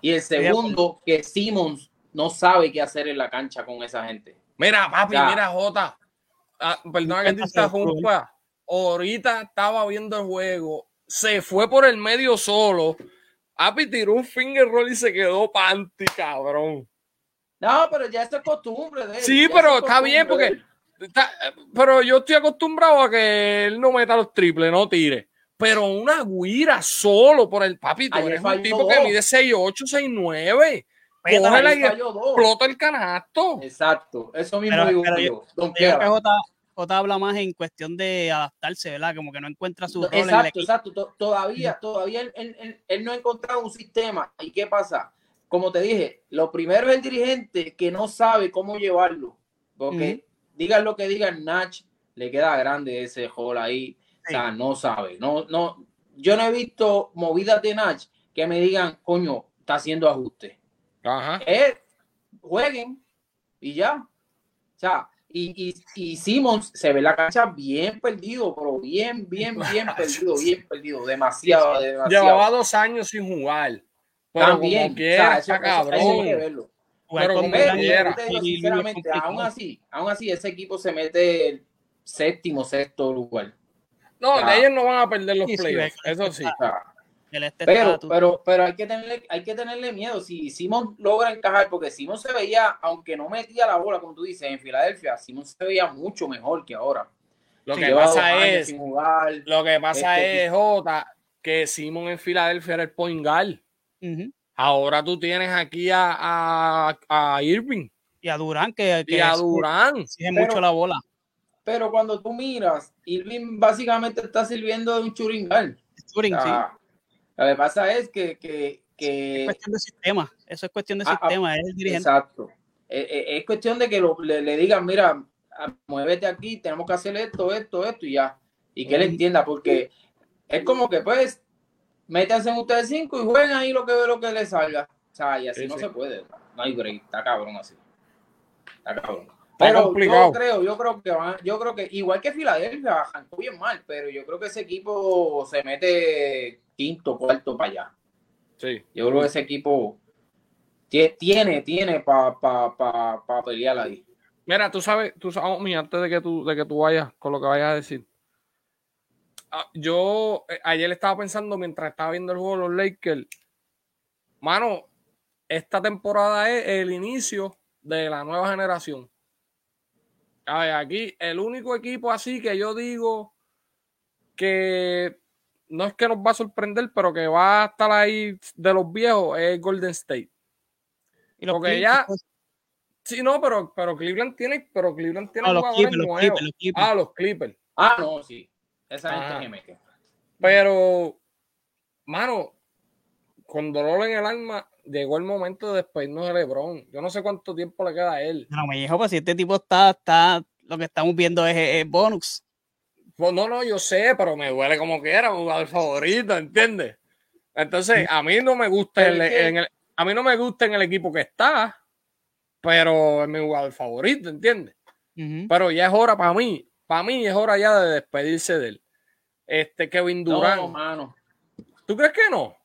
Y el segundo, que Simmons no sabe qué hacer en la cancha con esa gente. Mira, papi, mira, Jota. Ah, perdona que te interrumpa. Ahorita estaba viendo el juego, se fue por el medio solo. Api tiró un finger roll y se quedó panty, cabrón. No, pero ya es costumbre de Sí, pero está bien porque. Pero yo estoy acostumbrado a que él no meta los triples, no tire. Pero una guira solo por el papi, tú eres un tipo que mide 6'8, 6'9. Cógela y explota el canasto. Exacto, eso mismo digo yo. Jota, habla más en cuestión de adaptarse, ¿verdad? Como que no encuentra su rol Exacto, exacto. Todavía, todavía él, no ha encontrado un sistema. ¿Y qué pasa? Como te dije, lo primero es el dirigente que no sabe cómo llevarlo. Porque digan lo que digan, Nach le queda grande ese hall ahí. O sea, no sabe. No, no, yo no he visto movidas de Nach que me digan, coño, está haciendo ajuste. Ajá. jueguen y ya. O sea, y, y, y Simmons se ve la cancha bien perdido, pero bien, bien, bien (laughs) perdido, bien perdido. Demasiado, demasiado. Llevaba dos años sin jugar. Pero También, como cabrón. verlo. Pero como sinceramente, aún así, aún así, ese equipo se mete el séptimo, sexto lugar. No, de ellos no van a perder los playoffs, eso sí. Este pero, pero, pero hay que tenerle, hay que tenerle miedo. Si Simon logra encajar, porque Simon se veía, aunque no metía la bola, como tú dices, en Filadelfia, Simon se veía mucho mejor que ahora. Lo que pasa es, lo que pasa este, es, Jota, que Simon en Filadelfia era el point guard. Ahora tú tienes aquí a, a, Irving. Y a Durán, que, y a Durán. Sigue mucho la bola. Pero cuando tú miras, Irving básicamente está sirviendo de un churingal. Churing, sí. Lo que pasa es que, que, Es cuestión de sistema. Eso es cuestión de ah, ah, sistema. es dirigente. Exacto. Es, es, cuestión de que le, digan, mira, muévete aquí, tenemos que hacer esto, esto, esto y ya. Y que él entienda, porque es como que pues métanse en ustedes cinco y jueguen ahí lo que lo que les salga. O sea, y así no se puede. No hay break, está cabrón así. Está cabrón. Pero yo creo, yo creo que yo creo que igual que Filadelfia, arrancó bien mal, pero yo creo que ese equipo se mete quinto, cuarto para allá. Sí. Yo creo que ese equipo tiene, tiene para pa, pa, pa, pelear ahí. Mira, tú sabes, tú sabes, oh, antes de que tú, de que tú vayas con lo que vayas a decir. Ah, yo eh, ayer estaba pensando mientras estaba viendo el juego de los Lakers, mano, esta temporada es el inicio de la nueva generación. A ver, aquí el único equipo así que yo digo que no es que nos va a sorprender, pero que va a estar ahí de los viejos es Golden State. Y lo que ya. Pues. Sí, no, pero, pero Cleveland tiene, pero Cleveland tiene ah, jugadores nuevos. Ah, los Clippers. Ah, no, sí. Esa gente Pero, mano, con dolor en el alma, llegó el momento de despedirnos de LeBron. Yo no sé cuánto tiempo le queda a él. No, me dijo, pues si este tipo está, está, lo que estamos viendo es, bonus. Pues no, no, yo sé, pero me duele como que era un jugador favorito, ¿entiendes? Entonces, a mí no me gusta en el, a mí no me gusta en el equipo que está, pero es mi jugador favorito, ¿entiendes? Pero ya es hora para mí, para mí es hora ya de despedirse de él. Este Kevin Durant. No, mano. ¿Tú crees que no?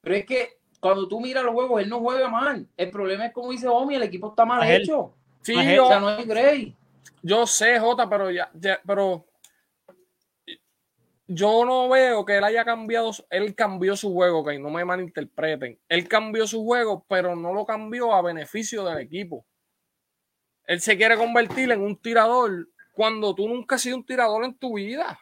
Pero es que cuando tú miras los juegos, él no juega mal. El problema es como dice Omi, el equipo está mal hecho. Sí, yo, o sea, no hay Gray. Yo sé, Jota, pero ya, pero yo no veo que él haya cambiado, él cambió su juego, que no me malinterpreten. Él cambió su juego, pero no lo cambió a beneficio del equipo. Él se quiere convertir en un tirador cuando tú nunca has sido un tirador en tu vida.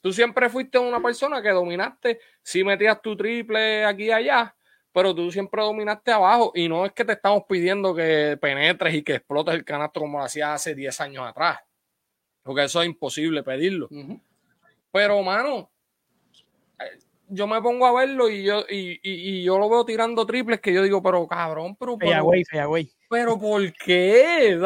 Tú siempre fuiste una persona que dominaste, si metías tu triple aquí y allá, pero tú siempre dominaste abajo y no es que te estamos pidiendo que penetres y que explotes el canasto como lo hacías hace 10 años atrás, porque eso es imposible pedirlo. Pero, mano, yo me pongo a verlo y yo, y, yo lo veo tirando triples que yo digo, pero cabrón, pero. pero, pero ¿por qué?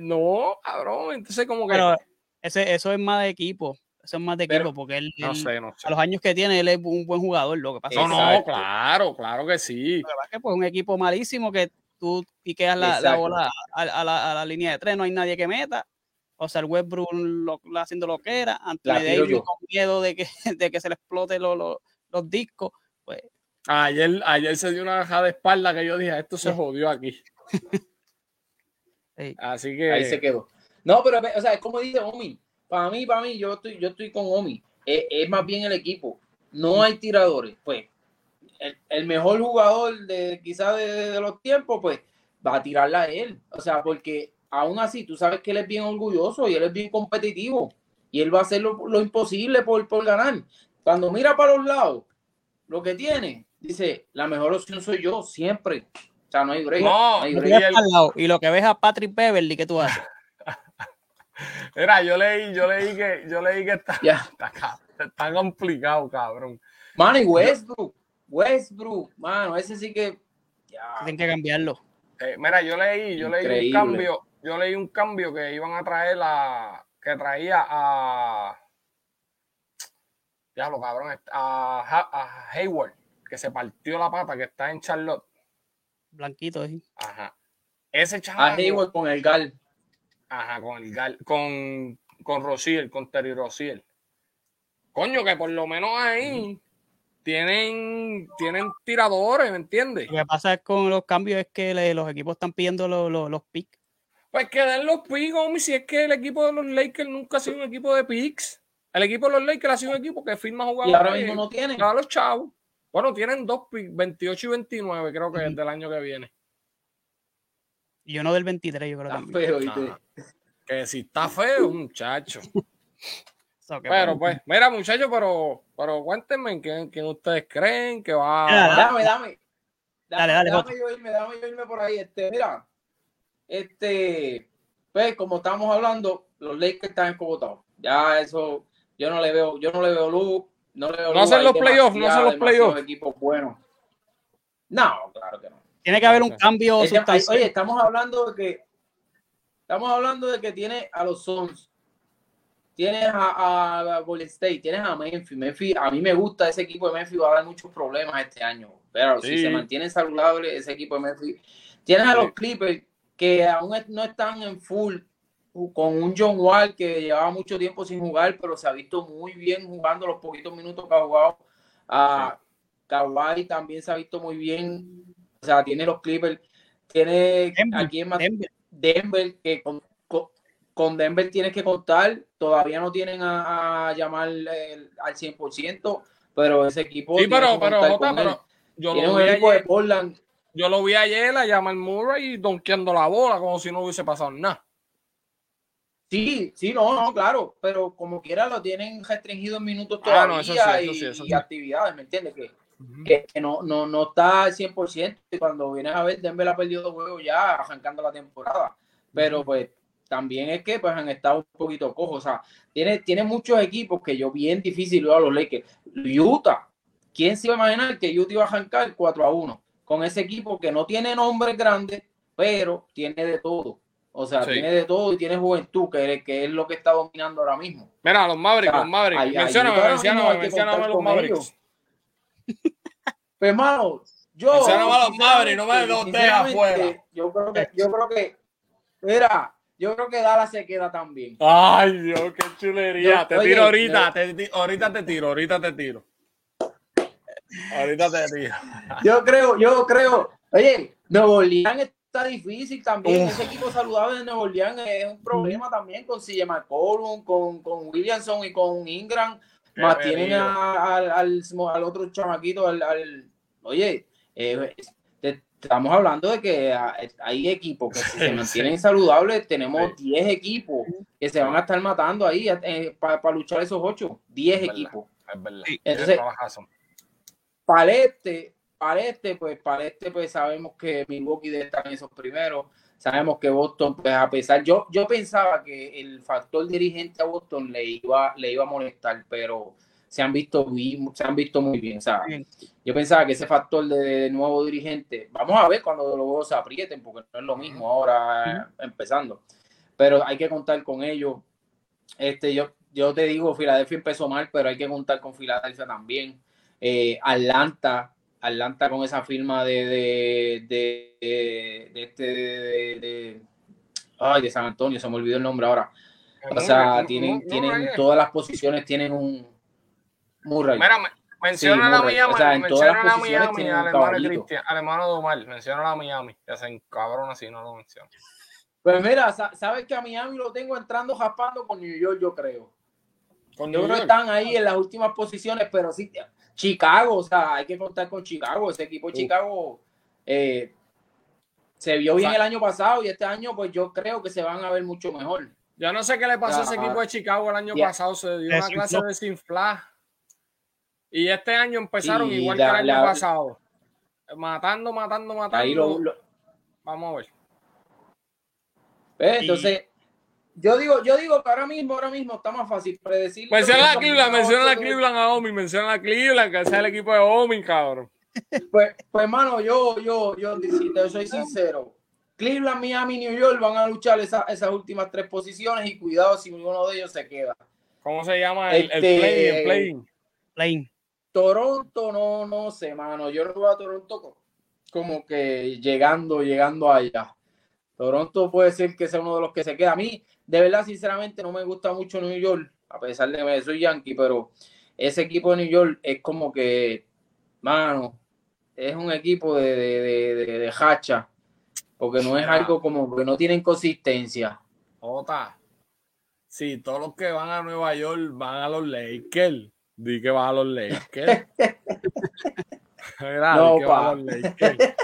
no, cabrón. Entonces, como que. Pero ese, eso es más de equipo. Eso es más de equipo, porque él, a los años que tiene, él es un buen jugador. Lo que pasa no, no, claro, claro que sí. Lo que es pues, un equipo malísimo que tú piqueas la, la bola a, la, a, la, línea de tres, no hay nadie que meta o sea, el Westbrook lo, haciendo lo que era, Anthony Davis con miedo de que, (laughs) de que se le explote los discos, pues. Ayer, ayer se dio una bajada de espalda que yo dije, esto se jodió aquí. Así que. Ahí se quedó. No, pero, o sea, es como dice Omi. Para mí, para mí, yo estoy, yo estoy con Omi. Es, más bien el equipo. No hay tiradores. Pues, el, mejor jugador de quizás de, de, los tiempos, pues, va a tirarla a él. O sea, porque aún así, tú sabes que él es bien orgulloso y él es bien competitivo y él va a hacer lo, imposible por, por, ganar. Cuando mira para los lados, lo que tiene, dice, la mejor opción soy yo, siempre. O sea, no hay break. No, hay Y lo que ves a Patrick Beverly, ¿qué tú haces? (laughs) Mira, yo leí, yo leí que, yo leí que está, está, complicado, cabrón. Mano, y Westbrook, Westbrook, mano, ese sí que. Tienen que cambiarlo. Eh, mira, yo leí, yo leí un cambio, yo leí un cambio que iban a traer la. que traía a. Ya lo cabrón, a, a Hayward, que se partió la pata, que está en Charlotte. Blanquito, sí. Ajá. Ese chaval. A Hayward con el Gal. Ajá, con el Gal. Con, con Rociel, con Terry Rociel. Coño, que por lo menos ahí tienen, tienen tiradores, ¿me entiendes? Lo que pasa con los cambios es que los equipos están pidiendo los, los, los picks. Pues que den los picks, homie, si es que el equipo de los Lakers nunca ha sido un equipo de picks. El equipo de los Lakers ha sido un equipo que firma jugadores. Y ahora mismo no tienen. A los chavos. Bueno, tienen dos picks, 28 y 29, creo que es del año que viene. Y uno del 23, yo creo está Feo, que si está feo, muchacho. (laughs) pero pues, mira muchachos, pero, pero cuéntenme ¿quién, quién ustedes creen que va a... Dame, dame. Dale, dale, dame yo irme, dame yo irme por ahí. Este, mira, este, pues como estamos hablando, los Lakers están escobotados. Ya eso, yo no le veo, yo no le veo luz, no le veo No hacen los playoffs, no hacen los playoffs. equipos buenos. No, claro que no. Tiene que haber un cambio Oye, estamos hablando de que estamos hablando de que tiene a los Suns, tienes a, a Golden State, tienes a Memphis. Memphis. A mí me gusta ese equipo de Memphis, va a dar muchos problemas este año. Pero si se mantiene saludable ese equipo de Memphis. Tienes a los Clippers que aún no están en full con un John Wall que llevaba mucho tiempo sin jugar, pero se ha visto muy bien jugando los poquitos minutos que ha jugado. A Kawhi también se ha visto muy bien. O sea, tiene los Clippers. Tiene aquí en Denver. Denver, que con, con, Denver tienes que contar. Todavía no tienen a, llamar al 100%, pero ese equipo. Sí, pero, pero, yo lo vi ayer, Yo lo vi ayer a llamar Murray donkeando la bola como si no hubiese pasado nada. Sí, sí, no, no, claro, pero como quiera lo tienen restringido en minutos ah, todavía y, actividades, ¿me entiendes? Que, que, no, no, no está al 100% y cuando vienes a ver, Denver ha perdido dos juegos ya arrancando la temporada, pero pues también es que pues han estado un poquito cojos, o sea, tiene, tiene muchos equipos que yo bien difícil veo a los Lakers. Utah, ¿quién se iba a imaginar que Utah iba a arrancar 4 a 1 con ese equipo que no tiene nombres grandes, pero tiene de todo? O sea, tiene de todo y tiene juventud, que, que es lo que está dominando ahora mismo. Mira, los Mavericks, los Mavericks. Mencióname, mencióname, mencióname los Mavericks. Pues, hermano, yo. Mencióname a los Mavericks, no me los dejes afuera. Yo creo que, yo creo que, mira, yo creo que Dallas se queda también. Ay, Dios, qué chulería. te tiro ahorita, te, ahorita te tiro, ahorita te tiro. Ahorita te tiro. Yo creo, yo creo. Oye, Nuevo Orleans está difícil también. Ese equipo saludable de Nuevo Orleans es un problema también con CJ McCollum, con, con Williamson y con Ingram. Más tienen al, al, otro chamaquito, al, oye, eh, estamos hablando de que hay equipos que si se (laughs) mantienen saludables, tenemos 10 equipos que se van a estar matando ahí eh, para luchar esos 8, 10 equipos. Es verdad. Entonces, para este, para este, pues para este, pues sabemos que Milwaukee debe estar en esos primeros. Sabemos que Boston, pues a pesar, yo, yo pensaba que el factor dirigente a Boston le iba, le iba a molestar, pero se han visto, se han visto muy bien. Sea, yo pensaba que ese factor de, nuevo dirigente, vamos a ver cuando los juegos se aprieten, porque no es lo mismo ahora empezando. Pero hay que contar con ellos. Este, yo, yo te digo, Filadelfia empezó mal, pero hay que contar con Filadelfia también. Eh, Atlanta, Atlanta con esa firma de, de, de, de este de, ay, de San Antonio, se me olvidó el nombre ahora. O sea, tienen, tienen todas las posiciones, tienen un Murray. Mira, menciona la Miami, o sea, menciona la Miami al hermano Cristian, al hermano de Omar, menciona la Miami, que hacen cabrón así, no lo menciona. Pues mira, sabes que a Miami lo tengo entrando japando con New York, yo creo. Con yo creo que están ahí en las últimas posiciones, pero sí, Chicago, o sea, hay que contar con Chicago. Ese equipo de Chicago eh, se vio bien el año pasado y este año, pues yo creo que se van a ver mucho mejor. Yo no sé qué le pasó a ese equipo de Chicago el año pasado, se dio una clase de desinflar. Y este año empezaron igual que el año pasado. Matando, matando, matando. Vamos a ver. Entonces, yo digo, yo digo que ahora mismo, ahora mismo está más fácil predecir. Menciona a Cleveland, menciona a Cleveland a Omi, menciona a Cleveland, que sea el equipo de Omi, cabrón. Pues, pues hermano, yo, yo, yo, si te soy sincero, Cleveland, Miami, New York van a luchar esas últimas tres posiciones y cuidado si uno de ellos se queda. ¿Cómo se llama el, este, play, Toronto, no, no sé, mano. Yo no veo a Toronto como que llegando, llegando allá. Toronto puede ser que sea uno de los que se queda. A mí, de verdad, sinceramente, no me gusta mucho New York, a pesar de que soy yankee, pero ese equipo de New York es como que, mano, es un equipo de, de, de, hacha, porque no es algo como que no tienen consistencia. Ota, sí, todos los que van a Nueva York van a los Lakers. Di que van a los Lakers. no, pa. Los Lakers.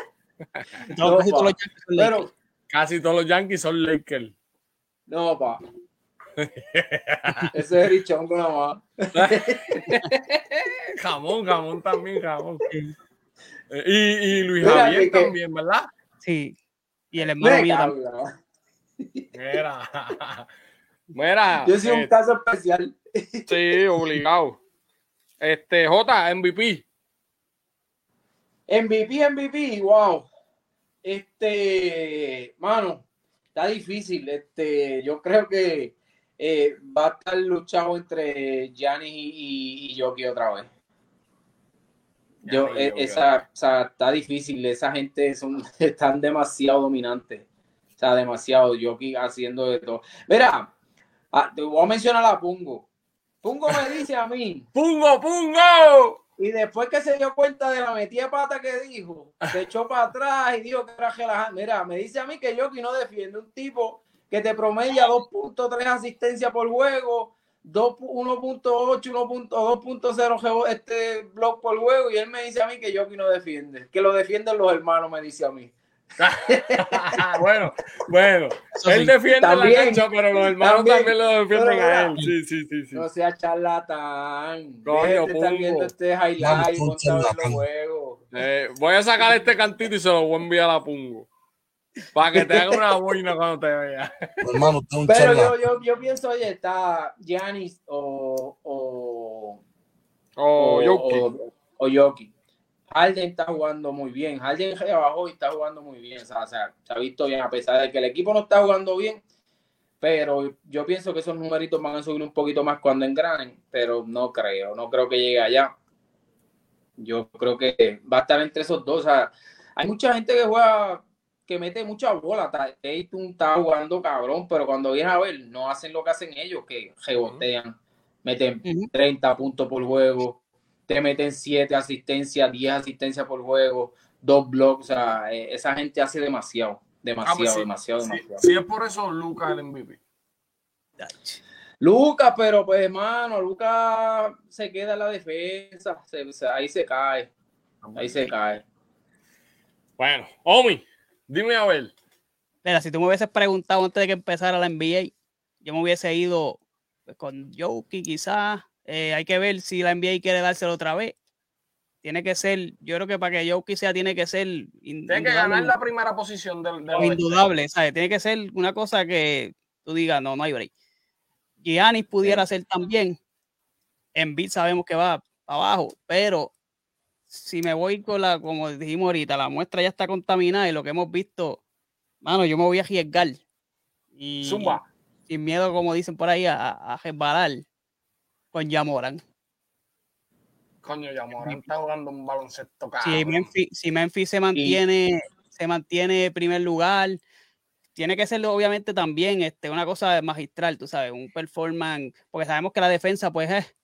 Pero, Casi todos los Yankees son Lakers. No, pa. (laughs) Ese es Richongo nada más. (laughs) jamón, jamón también, jamón. Y, y Luis Javier también, ¿verdad? Sí. Y el hermano mío también. Mira. (laughs) Mira. Yo soy un eh, caso especial. Sí, obligado. Este, J, MVP. MVP, MVP, wow. Este, mano, está difícil. Este, yo creo que eh, va a estar luchado entre Gianni y, y, Yoki otra vez. Yo, eh, esa, o sea, está difícil. Esa gente son, (laughs) están demasiado dominantes. O sea, demasiado. Yoki haciendo de todo. Mira, ah, te voy a mencionar a Pungo. Pungo me dice a mí. (laughs) ¡Pungo, Pungo! Y después que se dio cuenta de la metida pata que dijo, se echó para atrás y dijo que era relajante. Mira, me dice a mí que Yoki no defiende un tipo que te promedia 2.3 asistencia por juego, 1.8, 2.0 este blog por juego. Y él me dice a mí que Yoki no defiende, que lo defienden los hermanos, me dice a mí. (laughs) bueno, bueno, él defiende también, la cancha, pero los hermanos también, lo defienden a él. Sí, sí, sí, sí. No sea charlatán. Coño, estar viendo este highlight eh, voy a sacar este cantito y se lo voy a enviar a Pungo. Para que te haga una (laughs) boina cuando te vea. Hermano, Pero yo, yo, yo, pienso, oye, está Giannis o. O, o, o Yoki. O, o Yoki. Harden está jugando muy bien. Harden abajo y está jugando muy bien. O sea, se ha visto bien, a pesar de que el equipo no está jugando bien. Pero yo pienso que esos numeritos van a subir un poquito más cuando engranen. Pero no creo, no creo que llegue allá. Yo creo que va a estar entre esos dos. O sea, hay mucha gente que juega, que mete mucha bola. Tatum está jugando cabrón, pero cuando viene a ver, no hacen lo que hacen ellos, que rebotean, meten 30 puntos por juego te meten 7 asistencias, 10 asistencias por juego, dos blocks, o sea, eh, esa gente hace demasiado, demasiado, ah, pues demasiado, demasiado. Sí, es por eso Lucas el MVP. Lucas, pero pues hermano, Lucas se queda en la defensa, ahí se cae, ahí se cae. Bueno, Omi, dime a ver. Mira, si tú me hubieses preguntado antes de que empezara la NBA, yo me hubiese ido con Joki quizás, eh, hay que ver si la NBA quiere dárselo otra vez. Tiene que ser, yo creo que para que Jokic sea, tiene que ser. Tiene que ganar la primera posición del. indudable, ¿sabes? Tiene que ser una cosa que tú digas, no, no hay break. Giannis pudiera ser también. En beat sabemos que va abajo, pero si me voy con la, como dijimos ahorita, la muestra ya está contaminada y lo que hemos visto, mano, yo me voy a arriesgar. Y, Zumba. sin miedo, como dicen por ahí, a, a resbalar con Yamoran. Coño, Yamoran está jugando un baloncesto caro. Si Memphis, si Memphis se mantiene, se mantiene primer lugar, tiene que ser obviamente también este, una cosa magistral, tú sabes, un performance, porque sabemos que la defensa pues es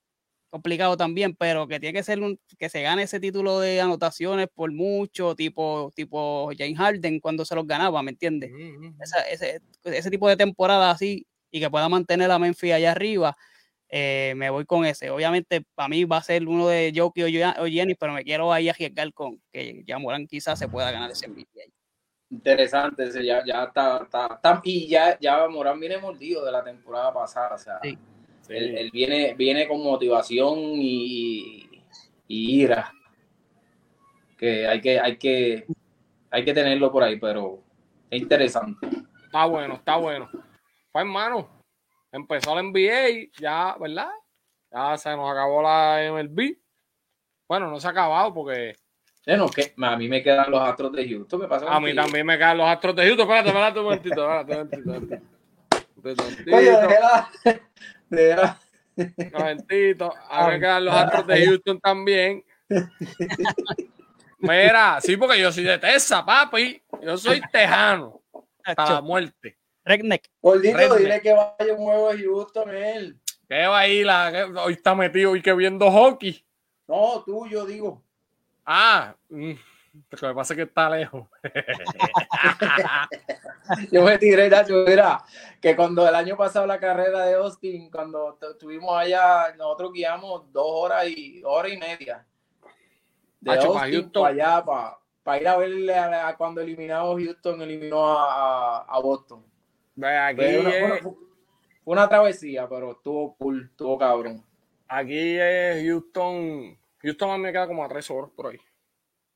complicado también, pero que tiene que ser un, que se gane ese título de anotaciones por mucho, tipo, tipo James Harden cuando se los ganaba, ¿me entiendes? ese, ese, tipo de temporada así y que pueda mantener a Memphis allá arriba, eh, me voy con ese. Obviamente, para mí va a ser uno de Jokic o Jenny, pero me quiero ahí arriesgar con que ya Morán quizás se pueda ganar ese MVP Interesante, ese ya, ya está, está, y ya, ya Morán viene mordido de la temporada pasada, o sea, él, viene, viene con motivación y, y, ira, que hay que, hay que, hay que tenerlo por ahí, pero es interesante. Está bueno, está bueno. Pues hermano, empezó la NBA, ya, ¿verdad? Ya se nos acabó la MLB. Bueno, no se ha acabado porque. Bueno, que a mí me quedan los astros de Houston. Me pasa a mí también me quedan los astros de Houston. Espérate, espérate un momentito. Espérate, un momentito. Un momentito. A mí me quedan los astros de Houston también. Mira, sí, porque yo soy de Tesa, papi. Yo soy tejano. Hasta la muerte. Redneck. Gordito, dile que vaya un juego de Houston él. ¿Qué va ahí? La, hoy está metido y que viendo hockey. No, tú, yo digo. Ah, mm, lo que pasa es que está lejos. (laughs) yo me tiré, mira, que cuando el año pasado la carrera de Austin, cuando estuvimos allá, nosotros guiamos dos horas y hora y media. De Austin para allá, para, ir a verle a, cuando eliminamos Houston, eliminó a, a Boston. Aquí fue, una travesía, pero estuvo cool, estuvo cabrón. Aquí es Houston. Houston me queda como a tres horas por ahí.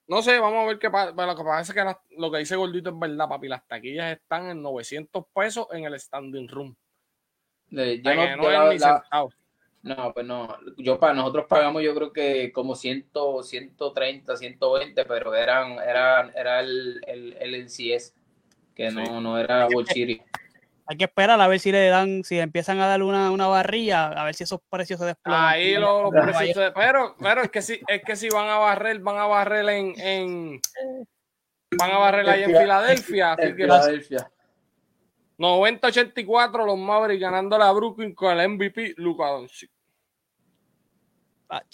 No sé, vamos a ver qué pasa. Lo que pasa es que lo que dice Gordito es verdad, papi. Las taquillas están en 900 pesos en el standing room. yo no, no, pues no. Yo para nosotros pagamos, yo creo que como 100, 130, 120, pero eran, eran, era el, el, el NCS, que no, no era World hay que esperar a ver si le dan, si empiezan a darle una, una barrilla, a ver si esos precios se desploman. Ahí los, precios pero, pero es que si, es que si van a barrer, van a barrer en, en van a barrer ahí en Filadelfia. En Filadelfia. 90-84 los Mavericks ganándole a Brooklyn con el MVP Luka Doncic.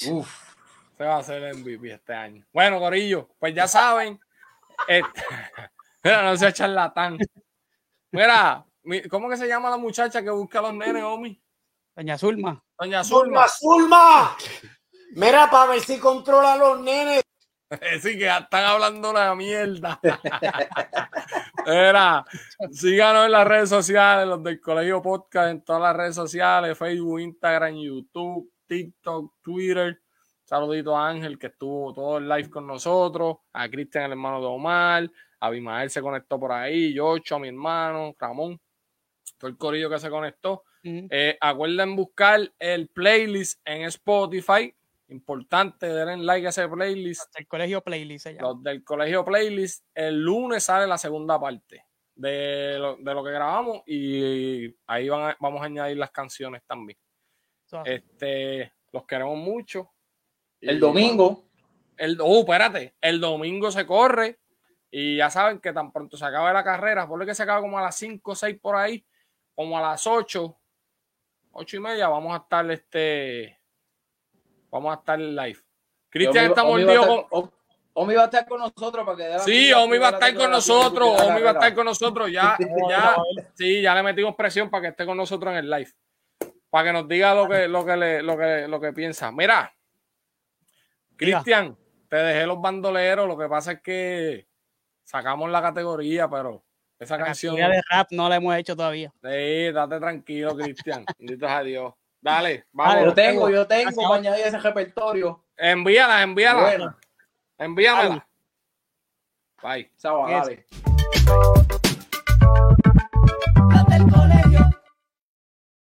Uf, se va a hacer el MVP este año. Bueno, Corillo, pues ya saben. Este, (laughs) mira, no sea charlatán. Mira, ¿Cómo que se llama la muchacha que busca a los nenes, Omi? Doña Zulma. Doña Zulma. Zulma. Mira, para ver si controla a los nenes. (laughs) Sí, que están hablando la mierda. (laughs) Mira, síganos en las redes sociales, los del Colegio Podcast, en todas las redes sociales, Facebook, Instagram, YouTube, TikTok, Twitter. Saludito a Ángel, que estuvo todo el live con nosotros, a Cristian, el hermano de Omar, a Abimael se conectó por ahí, Yocho, a mi hermano, Ramón todo el corillo que se conectó. Eh, acuerden buscar el playlist en Spotify. Importante, denle like a ese playlist. Los del colegio playlist. Los del colegio playlist. El lunes sale la segunda parte de lo, que grabamos y ahí van vamos a añadir las canciones también. Este, los queremos mucho. El domingo. El, oh, espérate, el domingo se corre y ya saben que tan pronto se acabe la carrera, por lo que se acaba como a las 5 o 6 por ahí, como a las 8, 8 y media, vamos a estar este. Vamos a estar en live. Cristian está mordido con. Omi va a estar con nosotros para que Sí, Omi va a estar con nosotros. Omi va a estar con nosotros. Ya, ya, sí, ya le metimos presión para que esté con nosotros en el live. Para que nos diga lo que, lo que, le, lo que, lo que piensa. Mira, Cristian, te dejé los bandoleros. Lo que pasa es que sacamos la categoría, pero esa canción. de rap no la hemos hecho todavía. Sí, date tranquilo, Cristian. (laughs) Bendito a Dios. Dale, vamos. yo tengo, yo tengo para añadir ese repertorio. Envíala, envíala. Envíamela. Bye. Chao, dale.